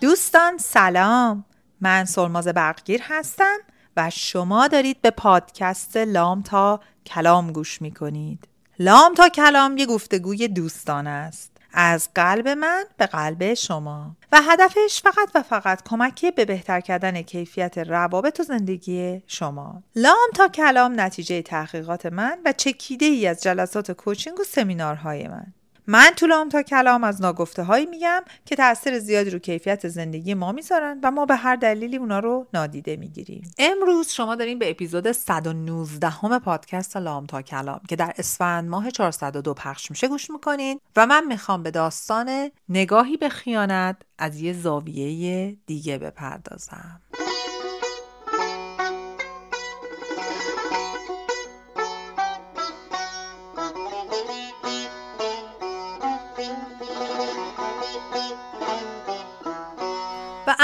دوستان سلام. من سلماز برقگیر هستم و شما دارید به پادکست لام تا کلام گوش می کنید لام تا کلام یه گفتگوی دوستان است. از قلب من به قلب شما. و هدفش فقط و فقط کمکی به بهتر کردن کیفیت روابط و زندگی شما. لام تا کلام نتیجه تحقیقات من و چکیده ای از جلسات کوچینگ و سمینارهای من. من طولام تا کلام از ناگفته هایی میگم که تاثیر زیادی رو کیفیت زندگی ما می‌ذارن و ما به هر دلیلی اونا رو نادیده می‌گیریم. امروز شما دارین به اپیزود 119 همه پادکست لام تا کلام که در اسفند ماه 402 پخش میشه گوش می‌کنین و من می‌خوام به داستان نگاهی به خیانت از یه زاویه دیگه بپردازم.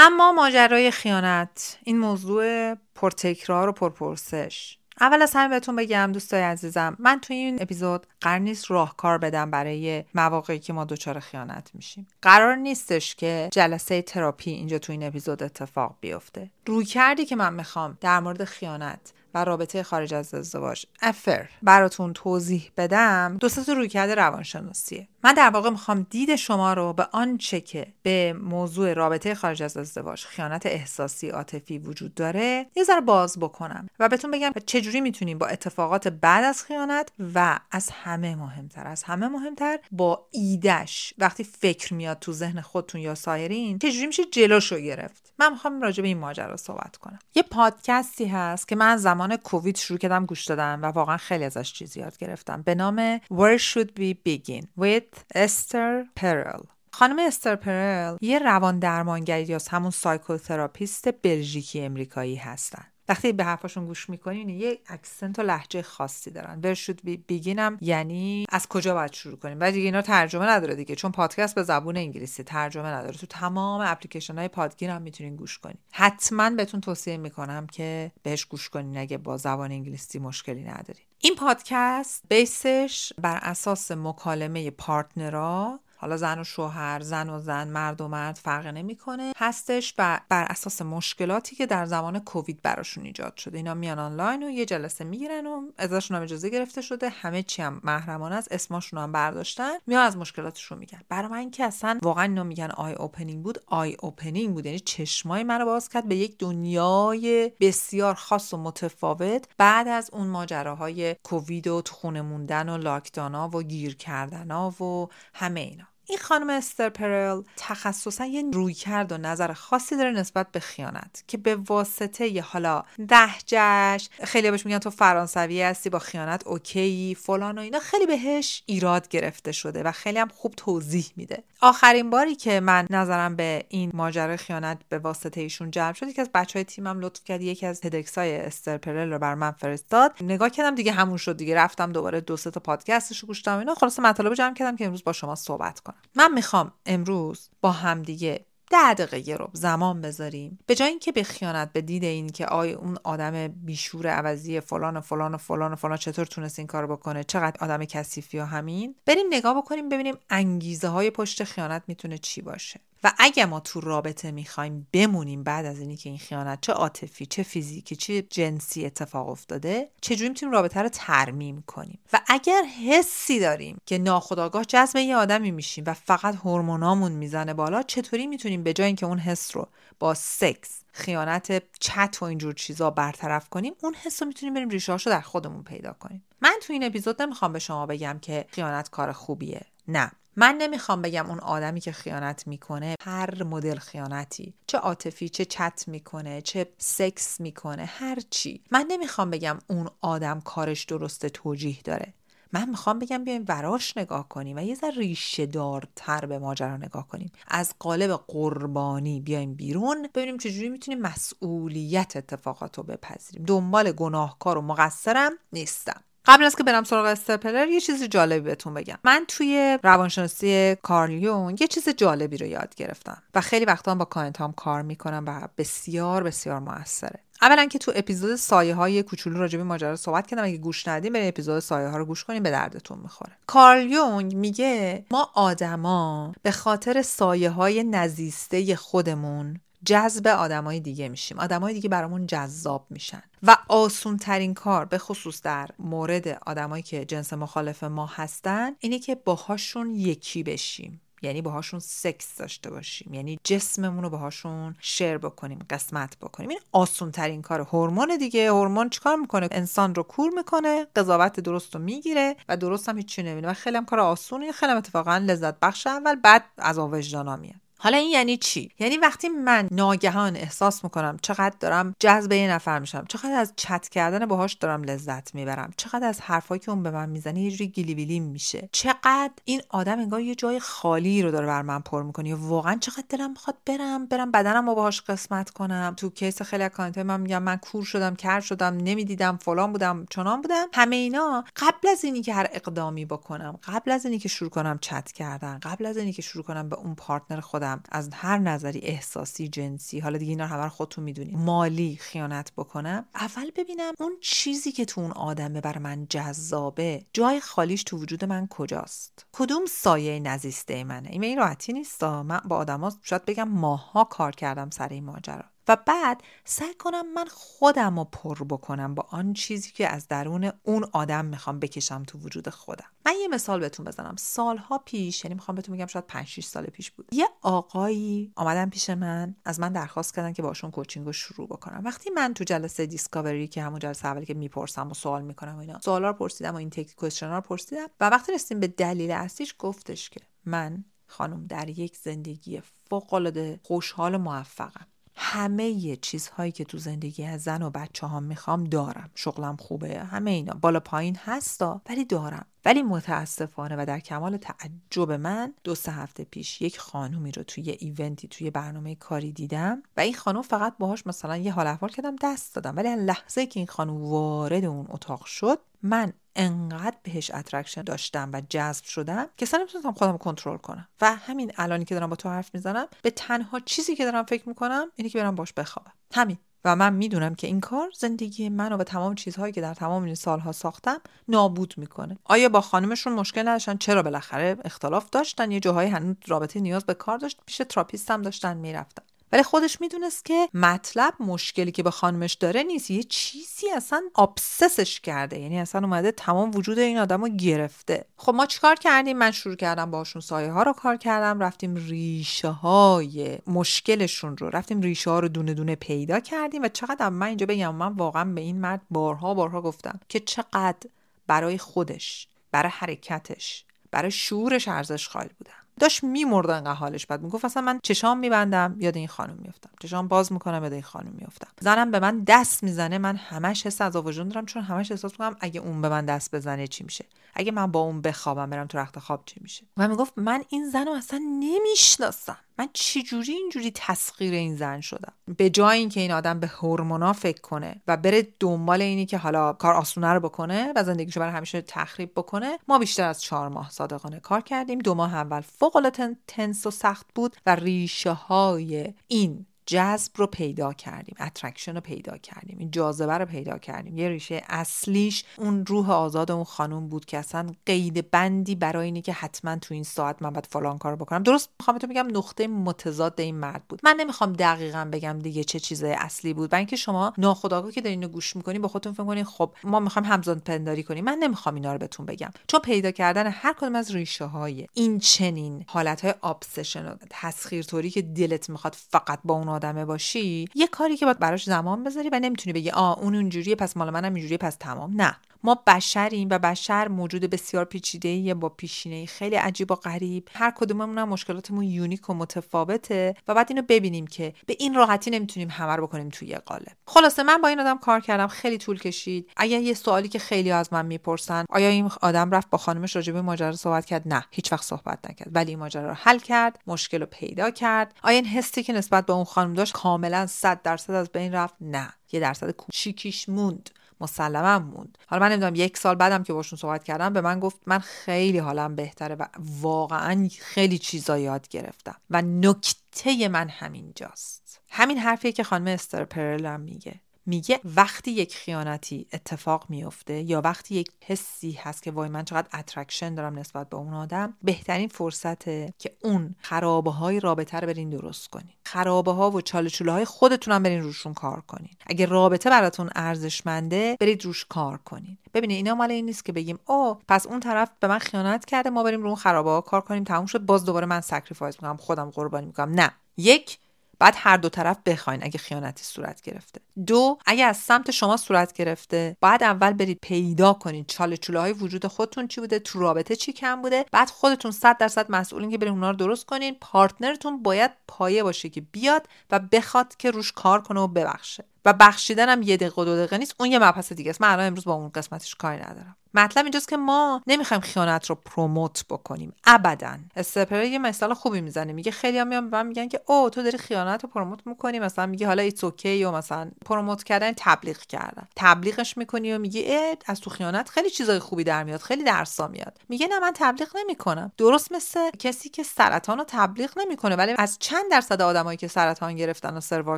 اما ماجرای خیانت این موضوع پرتکرار و پرپرسش. اول از همه بهتون بگم دوستای عزیزم من توی این اپیزود قرار نیست راهکار بدم برای مواقعی که ما دچار خیانت میشیم. قرار نیستش که جلسه تراپی اینجا تو این اپیزود اتفاق بیفته. روی کردی که من می‌خوام در مورد خیانت و رابطه خارج از ازدواج. افر براتون توضیح بدم. دو سه رویکرد روانشناسیه. من در واقع می‌خوام دید شما رو به آنچه که به موضوع رابطه خارج از ازدواج خیانت احساسی عاطفی وجود داره یه ذره باز بکنم و بهتون بگم چجوری می‌تونیم با اتفاقات بعد از خیانت و از همه مهمتر از همه مهمتر با ایدش وقتی فکر میاد تو ذهن خودتون یا سایرین چجوری میشه جلوشو گرفت؟ من می‌خوام راجع به این ماجرا صحبت کنم. یه پادکستی هست که من زمان کووید شروع کردم گوش دادم و واقعا خیلی ازش چیزی یاد گرفتم. به نام Where Should We Begin with استر پرل خانم استر پرل یه روان درمانگری یا همون psychotherapist بلژیکی امریکایی هستن. وقتی به حرفاشون گوش می‌کنین یه accent و لهجه خاصی دارن. Where Should Begin هم یعنی از کجا باید شروع کنیم؟ و دیگه اینا ترجمه نداره دیگه چون پادکست به زبون انگلیسی ترجمه نداره. تو تمام اپلیکیشن های پادگیر هم می‌تونین گوش کنین حتما بهتون توصیه می‌کنم که بهش گوش کنین اگه با زبان انگلیسی مشکلی ندارین. این پادکست base ش بر اساس مکالمه partner ها حالا زن و شوهر زن و زن مرد و مرد فرق نمی‌کنه. هستش بر, بر اساس مشکلاتی که در زمان کووید براشون ایجاد شده. اینا میان آنلاین و یه جلسه می‌گیرن و ازشون هم اجازه گرفته شده. همه چی هم محرمانه است. اسمشون هم برداشتن. میان از مشکلاتشون میگن. برای من که اصلا واقعا اینا میگن eye-opening بود eye-opening بود. یعنی چشمای منو باز کرد به یک دنیای بسیار خاص و متفاوت. بعد از اون ماجراهای کووید و خونه موندن و lockdown ا و گیر کردنا و همه اینا. این خانم استر پرل تخصصا یه رویکرد و نظر خاصی داره نسبت به خیانت که به واسطه یه حالا لهجش خیلی بهش میگن تو فرانسوی هستی با خیانت OK فلان و اینا خیلی بهش ایراد گرفته شده و خیلی هم خوب توضیح میده. آخرین باری که من نظرم به این ماجرای خیانت به واسطه ایشون جلب شد یکی از بچه های تیمم لطف کرد یکی از TEDx های استر پرل رو برا من فرستاد. نگاه کردم دیگه همون شد دیگه. رفتم دوباره دو سه تا پادکستش رو گوش دادم اینا. خلاصه مطالب جمع کردم که امروز با شما صحبت کنم. من می‌خوام امروز با همدیگه ده دقیقه یه رو زمان بذاریم. به جای اینکه به خیانت به دید این که آی اون آدم بیشور عوضی فلان و فلان و فلان و فلان چطور تونست این کار بکنه چقدر آدم کثیفی و همین بریم نگاه بکنیم ببینیم انگیزه های پشت خیانت می‌تونه چی باشه. و اگه ما تو رابطه می‌خوایم بمونیم بعد از اینی که این خیانت چه عاطفی چه فیزیکی چه جنسی اتفاق افتاده چجوری می‌تونیم رابطه رو ترمیم کنیم؟ و اگر حسی داریم که ناخداگاه جذب یه آدمی میشیم و فقط هورمونامون می‌زنه بالا چطوری می‌تونیم به جای اینکه اون حس رو با سکس خیانت چت و اینجور چیزا برطرف کنیم اون حس رو می‌تونیم بریم رو در خودمون پیدا کنیم؟ من تو این اپیزود نمی‌خوام به شما بگم که خیانت کار خوبیه. نه. من نمی‌خوام بگم اون آدمی که خیانت می‌کنه هر مدل خیانتی. چه عاطفی چه چت می‌کنه چه سکس می‌کنه هر چی. من نمی‌خوام بگم اون آدم کارش درسته توجیه داره. من می‌خوام بگم بیایم وراش نگاه کنیم و یه ذره ریشه دارتر به ماجرا نگاه کنیم. از قالب قربانی بیایم بیرون ببینیم چجوری می‌تونیم مسئولیت اتفاقات رو بپذیریم. دنبال گناهکار و مقصرم نیستم. قبل از که برم سراغ استرپلر یه چیز جالبی بهتون بگم. من توی روانشناسی کارل یونگ یه چیز جالبی رو یاد گرفتم و خیلی وقتا با client هام کار می‌کنم و بسیار بسیار موثره. اولا که تو اپیزود سایه های کوچولو راجع به ماجرا صحبت کردم. اگه گوش ندادین برید اپیزود سایه ها رو گوش کنین به دردتون می‌خوره. کارل یونگ میگه ما آدما به خاطر سایه های نزیسته خودمون جذب آدمای دیگه میشیم. آدمای دیگه برامون جذاب میشن. و آسون ترین کار به خصوص در مورد آدمایی که جنس مخالف ما هستن اینه که باهاشون یکی بشیم. یعنی باهاشون سکس داشته باشیم. یعنی جسممون رو باهاشون share بکنیم قسمت بکنیم. این آسون ترین کار هورمون دیگه. هورمون چیکار می‌کنه؟ انسان رو کور می‌کنه قضاوت درست رو می‌گیره و درست هم هیچی نمیده و خیلی هم کار آسونی خیلی هم اتفاقا لذت بخش اول بعد از وجدانا میاد حالا این یعنی چی؟ یعنی وقتی من ناگهان احساس می‌کنم چقدر دارم جذب یه نفر میشم چقدر از چت کردن باهاش دارم لذت می‌برم چقدر از حرفایی که اون به من می‌زنه یه جوری گیلی میشه چقدر این آدم انگار یه جای خالی رو داره بر من پر می‌کنه یا واقعا چقدر دلم می‌خواد برم برم بدنم رو باهاش قسمت کنم. تو case خیلی کانت من میگم من کور شدم کر شدم نمی‌دیدم فلان بودم چنان بودم. همه اینا قبل از اینی که هر اقدامی بکنم قبل از اینی که شروع کنم چت کردن قبل از اینی که شروع کنم به اون partner خودم از هر نظری احساسی جنسی حالا دیگه اینا همه خودتون می‌دونید مالی خیانت بکنم اول ببینم اون چیزی که تو اون آدمه بر من جذابه جای خالیش تو وجود من کجاست؟ کدوم سایه نزیسته منه؟ این راحتی نیست. من با آدما شاید بگم ماها کار کردم سر این ماجرا. و بعد سعی کنم من خودم رو پر بکنم با آن چیزی که از درون اون آدم می‌خوام بکشم تو وجود خودم. من یه مثال بهتون بزنم. سالها پیش یعنی می‌خوام بهتون بگم شاید 5 6 سال پیش بود. یه آقایی آمدن پیش من از من درخواست کردن که باشون کوچینگ رو شروع بکنم. وقتی من تو جلسه دیسکاوری که همون جلسه اولی که می‌پرسم و سوال می‌کنم و اینا سوالا رو پرسیدم و این تک کوشن رو پرسیدم و وقتی رسیدیم به دلیل اصلیش گفتش که من خانم در یک زندگی فوق العاده خوشحال و موفقم. همه چیزهایی که تو زندگی از زن و بچه ها می‌خوام دارم. شغلم خوبه همه اینا. بالا پایین هستا ولی دارم. ولی متاسفانه و در کمال تعجب من دو سه هفته پیش یک خانومی رو توی event ی توی برنامه کاری دیدم و این خانم فقط باهاش مثلا یه حال احوال کردم دست دادم. ولی لحظه که این خانم وارد اون اتاق شد من انقدر بهش attraction داشتم و جذب شدم که اصلا نمی‌تونستم خودم کنترل کنم. و همین الانی که دارم با تو حرف می‌زنم به تنها چیزی که دارم فکر می‌کنم اینه که برم باش بخوابم. همین. و من می‌دونم که این کار زندگی من و تمام چیزهایی که در تمام این سالها ساختم نابود می‌کنه. آیا با خانمشون مشکل نداشتن؟ چرا بالاخره اختلاف داشتن؟ یه جاهایی هنوز رابطه نیاز به کار داشت. پیش therapist هم داشتن می‌رفتن. ولی خودش می‌دونست که مطلب مشکلی که به خانمش داره نیست. یه چیزی اصلا obsess ش کرده. یعنی اصلا اومده تمام وجود این آدم رو گرفته. خب ما چیکار کردیم؟ من شروع کردم باشون سایه ها رو کار کردم. رفتیم ریشه های مشکلشون رو. رفتیم ریشه ها رو دونه دونه پیدا کردیم و چقدر من اینجا بگم من واقعا به این مرد بارها بارها گفتم که چقدر برای خودش برای حرکتش برای شعورش ارزش قائل بودم. داشت میمرد انقدر حالش بد. می‌گفت اصلا من چشام میبندم یاد این خانم میفتم چشام باز می‌کنم یاد این خانم میفتم زنم به من دست می‌زنه من همش حس از وجود دارم چون همش احساس می‌کنم اگه اون به من دست بزنه چی میشه؟ اگه من با اون بخوابم برم تو رخت خواب چی میشه؟ و می‌گفت من این زن رو اصلا نمی‌شناسم. من چجوری اینجوری تسخیر این زن شدم؟ به جای اینکه این آدم به هورمونا فکر کنه و بره دنبال اینی که حالا کار آسونه رو بکنه و زندگیشو برای همیشه تخریب بکنه ما بیشتر از چهار ماه صادقانه کار کردیم. دو ماه اول فوق tense و سخت بود و ریشه های این جذب رو پیدا کردیم attraction رو پیدا کردیم این جاذبه رو پیدا کردیم. یه ریشه اصلیش اون روح آزاد اون خانوم بود که اصلا قید بندی برای اینه که حتما تو این ساعت من باید فلان کار بکنم. درست می‌خوام تو میگم نقطه متضاد این مرد بود. من نمی‌خوام دقیقا بگم دیگه چه چیز اصلی بود. و اینکه شما ناخودآگاه که دارین گوش می‌کنین با خودتون فکر کنین خب ما می‌خوایم همزاد پنداری کنیم. من نمی‌خوام اینا رو بهتون بگم. چون پیدا کردن هر کدوم از ریشه های این چنین حالت های obsession و تسخیر طوری که دلت می‌خواد فقط با اون آدمه باشی یه کاری که باید براش زمان بذاری و نمی‌تونی بگی آ اون اونجوریه پس مال منم اینجوریه پس تمام. نه. ما بشریم و بشر موجود بسیار پیچیده با پیشینه خیلی عجیب و غریب. هر کدوممون هم مشکلاتمون یونیک و متفاوته و بعد اینو ببینیم که به این راحتی نمی‌تونیم همه رو بکنیم توی یه قالب خلاصه من با این آدم کار کردم خیلی طول کشید. اگر یه سوالی که خیلی از من می‌پرسن آیا این آدم رفت با خانمش راجع به ماجرا صحبت کرد؟ نه هیچ وقت صحبت نکرد. ولی این ماجرا رو حل کرد مشکل رو پیدا کرد. آیا این حسی که نسبت به اون خانم داشت کاملا 100 درصد از بین رفت؟ نه یه درصد کوچیکیش موند. مسلما موند. حالا من نمی‌دونم یک سال بعدم که باشون صحبت کردم به من گفت من خیلی حالم بهتره و واقعا خیلی چیزا یاد گرفتم و نکته من همینجاست. همین حرفیه که خانم استر پرل هم میگه. میگه وقتی یک خیانتی اتفاق میفته یا وقتی یک حسی هست که وای من چقدر attraction دارم نسبت به اون آدم بهترین فرصته که اون خرابه های رابطه رو برین درست کنین. خرابه ها و چاله چوله های خودتون هم برین روشون کار کنین. اگه رابطه براتون ارزشمنده برید روش کار کنین. ببینید اینا مال این نیست که بگیم او پس اون طرف به من خیانت کرده ما بریم رو اون خرابه ها کار کنیم تموم شد باز دوباره من sacrifice می‌کنم خودم قربانی می‌کنم. نه. یک باید هر دو طرف بخواین اگه خیانتی صورت گرفته. دو اگه از سمت شما صورت گرفته بعد اول برید پیدا کنید چاله چوله های وجود خودتون چی بوده تو رابطه چی کم بوده. بعد خودتون 100 درصد مسئولین که برید اونا رو درست کنین. partner تون باید پایه باشه که بیاد و بخواد که روش کار کنه و ببخشه. و بخشیدن هم یه دقیقه دو دقیقه نیست اون یه مبحث دیگه است. من الان امروز با اون قسمتش کاری ندارم. مطلب اینجاست که ما نمی‌خوایم خیانت رو promote بکنیم. ابدا. استر پرل یه مثال خوبی می‌زنه. میگه خیلی هم میان من میگن که او تو داری خیانت رو promote می‌کنی؟ مثلا میگه حالا it's OK و مثلا promote کردن تبلیغ کردن. تبلیغش می‌کنی و میگه از تو خیانت خیلی چیزای خوبی در میاد خیلی درسا میاد. میگه نه من تبلیغ نمی‌کنم. درست مثل کسی که سرطان رو تبلیغ نمی‌کنه ولی از چند درصد آدمایی که سرطان گرفتن و سروایو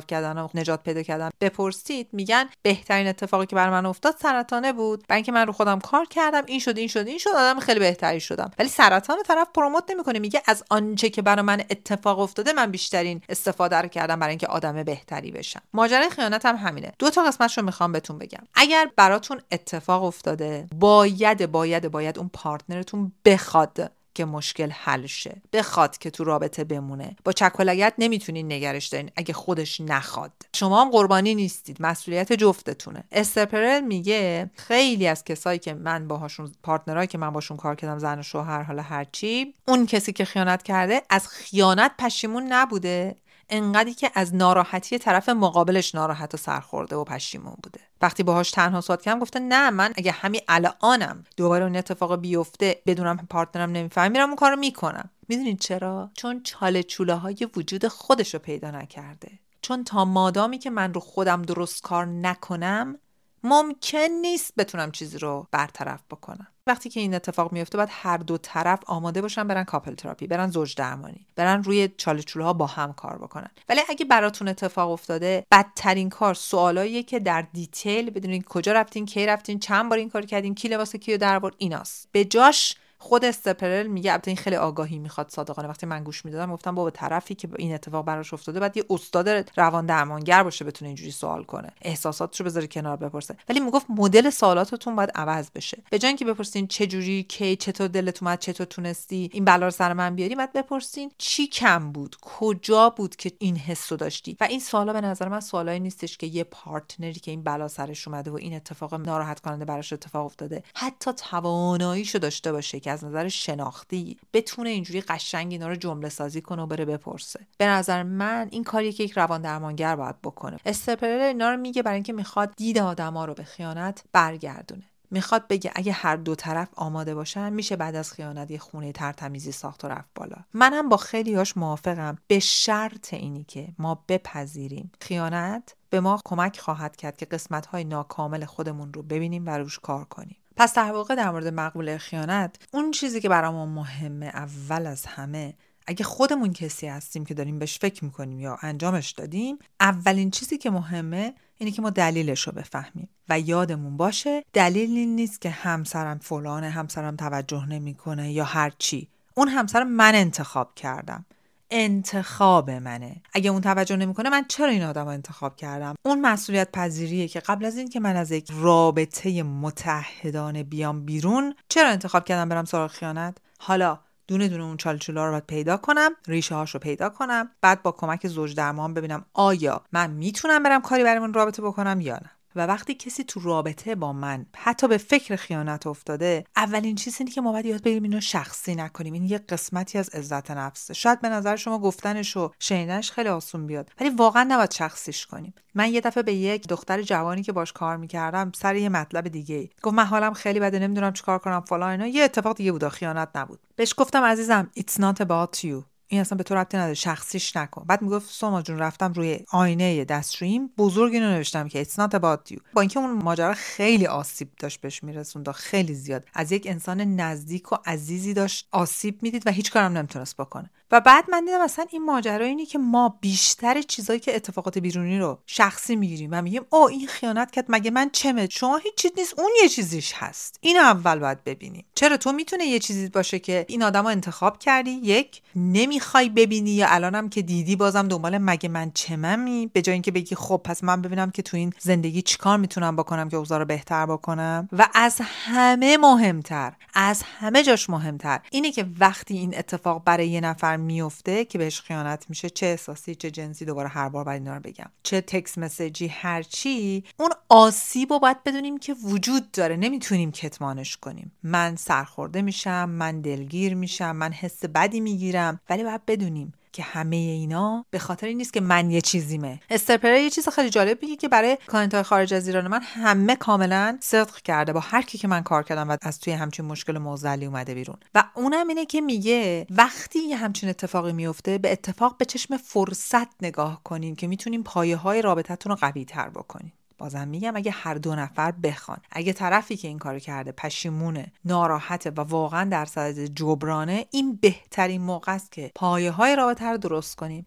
کردن و نجات پیدا کردن بپرسید میگن بهترین اتفاقی که بر من افتاد سرطانه بود برای اینکه من رو خودم کار کردم این شد این شد این شد آدم خیلی بهتری شدم. ولی سرطان طرف پروموت نمی‌کنه میگه از آنچه که برای من اتفاق افتاده من بیشترین استفاده رو کردم برای اینکه آدم بهتری بشم. ماجرای خیانت هم همینه. دو تا قسمتش رو می‌خوام بهتون بگم. اگر براتون اتفاق افتاده باید باید باید اون پارتنرتون بخواد. که مشکل حل شه. بخواد که تو رابطه بمونه. با چکلگت نمی‌تونین نگرش دارین اگه خودش نخواد. شما هم قربانی نیستید. مسئولیت جفتتونه. استرپرل میگه خیلی از کسایی که من باهاشون پارتنرایی که من باشون کار کردم زن و شوهر حالا هرچی اون کسی که خیانت کرده از خیانت پشیمون نبوده. انقدری که از ناراحتی طرف مقابلش ناراحت و سرخورده و پشیمون بوده. وقتی باهاش تنها صحبت کردم گفته نه من اگه همین الانم دوباره اون اتفاق بیفته بدونم پارتنرم نمیفهم میرم اون کارو می‌کنم. می‌دونید چرا؟ چون چاله چوله های وجود خودش رو پیدا نکرده. چون تا مادامی که من رو خودم درست کار نکنم ممکن نیست بتونم چیزی رو برطرف بکنم. وقتی که این اتفاق میفته باید هر دو طرف آماده باشن برن couple therapy برن زوج درمانی برن روی چاله ها با هم کار بکنن. ولی اگه براتون اتفاق افتاده بدترین کار سوالاییه که در detail بدونین کجا رفتین کی رفتین چند بار این کار کردین کی لباس کیو درآورد ایناست. به جاش خود استر پرل میگه البته این خیلی آگاهی می‌خواد صادقانه. وقتی من گوش می‌دادم گفتم بابا طرفی که این اتفاق براش افتاده بعد یه استاد روان درمانگر باشه بتونه اینجوری سوال کنه. احساساتشو بذاره کنار بپرسه. ولی می‌گفت مدل سوالاتتون باید عوض بشه. به جای اینکه بپرسین چه جوری کی چطور دلت اومد چطور تونستی این بلا رو سر من بیاری بعد بپرسین چی کم بود کجا بود که این حسو داشتی. و این سوالا به نظر من سوالایی نیستش که یه پارتنری که این بلا سرش اومده و این اتفاق ناراحت کننده براش اتفاق افتاده حتی تواناییشو داشته باشه از نظر شناختی بتونه اینجوری قشنگ اینا رو جمله سازی کنه و بره بپرسه. به نظر من این کاریه که یک روان درمانگر باید بکنه. استپرل اینا رو میگه برای اینکه می‌خواد دید آدما رو به خیانت برگردونه. می‌خواد بگه اگه هر دو طرف آماده باشن میشه بعد از خیانت یه خونه ترتمیزی ساخت و رفت بالا. منم با خیلی هاش موافقم. به شرط اینی که ما بپذیریم. خیانت به ما کمک خواهد کرد که قسمت های ناکامل خودمون رو ببینیم و روش کار کنیم. پس در واقع در مورد مقبول خیانت اون چیزی که برامون مهمه اول از همه اگه خودمون کسی هستیم که داریم بهش فکر می‌کنیم یا انجامش دادیم اولین چیزی که مهمه اینه که ما دلیلش رو بفهمیم و یادمون باشه دلیل این نیست که همسرم فلانه همسرم توجه نمی‌کنه یا هر چی. اون همسر من انتخاب کردم. انتخاب منه. اگه اون توجه نمی‌کنه من چرا این آدم رو انتخاب کردم؟ اون مسئولیت پذیریه که قبل از این که من از یک رابطه متحدانه بیام بیرون چرا انتخاب کردم برم سراغ خیانت؟ حالا دونه دونه اون چالچولا رو باید پیدا کنم ریشه هاش رو پیدا کنم بعد با کمک زوج درمان ببینم آیا من می‌تونم برم کاری برای من رابطه بکنم یا نه. و وقتی کسی تو رابطه با من حتی به فکر خیانت افتاده اولین چیز اینه که ما باید یاد بگیریم اینو شخصی نکنیم. این یه قسمتی از عزت نفسه. شاید به نظر شما گفتنش و شنیدنش خیلی آسون بیاد ولی واقعا نباید شخصیش کنیم. من یه دفعه به یک دختر جوانی که باش کار می‌کردم سر یه مطلب دیگه گفت من حالم خیلی بده نمی‌دونم چیکار کنم فلان اینا. یه اتفاق دیگه بود خیانت نبود. بهش گفتم عزیزم it's not about you. این اصلا به تو ربطی نداره شخصیش نکن. بعد می‌گفت سوما جون رفتم روی آینه دستریم بزرگ اینو نوشتم که it's not about you. با اینکه اون ماجرا خیلی آسیب داشت بهش میرسوند خیلی زیاد. از یک انسان نزدیک و عزیزی داشت آسیب می‌دید و هیچ کارم نمی‌تونست بکنه. و بعد من دیدم مثلا این ماجرا اینه که ما بیشتر چیزایی که اتفاقات بیرونی رو شخصی می‌گیریم و میگیم او این خیانت کرد مگه من چمه؟ شما هیچ چیز نیست اون یه چیزیش هست. این اول باید ببینیم چرا تو می‌تونه یه چیزی باشه که این آدم رو انتخاب کردی؟ یک نمی‌خوای ببینی یا الانم که دیدی بازم دنبال مگه من چممی؟ به جای اینکه بگی خب پس من ببینم که تو این زندگی چیکار می‌تونم بکنم که اوضاع بهتر بکنم. و از همه مهمتر از همه جاش مهمتر اینه که وقتی این اتفاق برای یه نفر میفته که بهش خیانت میشه چه احساسی چه جنسی دوباره هر بار باید اینا رو بگم. چه تکس مسیجی هر چی اون آسیب رو باید بدونیم که وجود داره. نمی‌تونیم کتمانش کنیم. من سرخورده میشم من دلگیر میشم من حس بدی می‌گیرم ولی باید بدونیم که همه اینا به خاطر این نیست که من یه چیزیمه. استرپره یه چیز خیلی جالب میگه که برای کانت های خارج از ایران من همه کاملا صدق کرده با هر کی که من کار کردم و از توی همچین مشکل موزلی اومده بیرون. و اونم اینه که میگه وقتی یه همچین اتفاقی میفته به اتفاق به چشم فرصت نگاه کنین که می‌تونین پایه های رابطتون رو قوی تر بکنین بازم میگم اگه هر دو نفر بخوان. اگه طرفی که این کارو کرده پشیمونه ناراحته و واقعا در صدد جبرانه این بهترین موقع است که پایه های رابطه رو درست کنیم.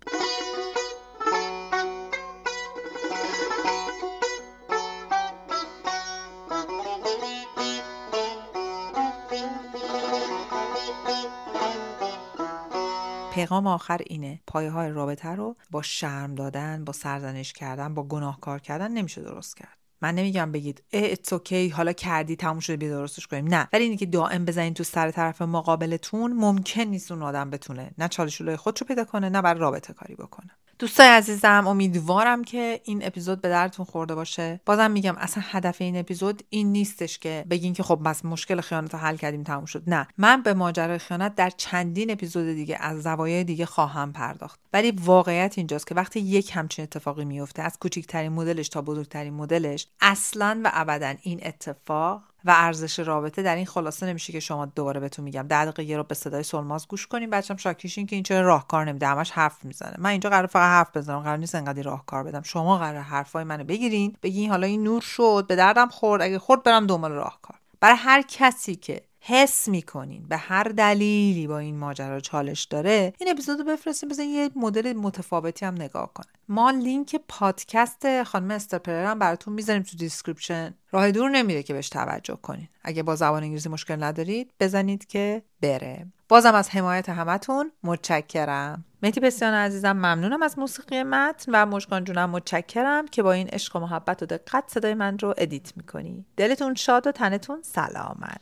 پیغام آخر اینه. پایه های رابطه رو با شرم دادن با سرزنش کردن با گناهکار کردن نمیشه درست کرد. من نمیگم بگید اتس اوکی حالا کردی تموم شده بیا درستش کنیم. نه. ولی اینی که دائم بزنین تو سر طرف مقابلتون ممکن نیست اون آدم بتونه نه چالشولای خودشو پیدا کنه نه بر رابطه کاری بکنه. دوستای عزیزم امیدوارم که این اپیزود به درتون خورده باشه. بازم میگم اصلا هدف این اپیزود این نیستش که بگین که خب بس مشکل خیانت رو حل کردیم تموم شد. نه من به ماجرای خیانت در چندین اپیزود دیگه از زوایای دیگه خواهم پرداخت. ولی واقعیت اینجاست که وقتی یک همچین اتفاقی میفته از کوچکترین مدلش تا بزرگترین مدلش اصلا و ابدا این اتفاق و ارزش رابطه در این خلاصه نمیشه که شما دوباره بهتون میگم. ده دقیقه یه رو به صدای سولماز گوش کنیم. بچم شاکیشین که این چرا راهکار نمیده. همش حرف می‌زنه. من اینجا قرار فقط حرف بزنم. قرار نیست انقدر راهکار بدم. شما قرار حرفای منو بگیرین. بگین حالا این نور شد. به دردم خورد. اگه خورد برم دنبال راهکار. برای هر کسی که حس می‌کنین به هر دلیلی با این ماجرا چالش داره این اپیزودو بفرستین. بزن یه مدل متفاوتی هم نگاه کنه. ما لینک پادکست خانم استر پرل هم براتون می‌ذاریم تو description راه دور نمیره که بهش توجه کنین. اگه با زبان انگلیسی مشکل ندارید بزنید که بره. بازم از حمایت همتون متشکرم. مهدی بسیان عزیزم ممنونم از موسیقی متن و مشکان جونم متشکرم که با این عشق و محبت و دقت صدای من رو ادیت می‌کنی. دلتون شاد و تنتون سلامت.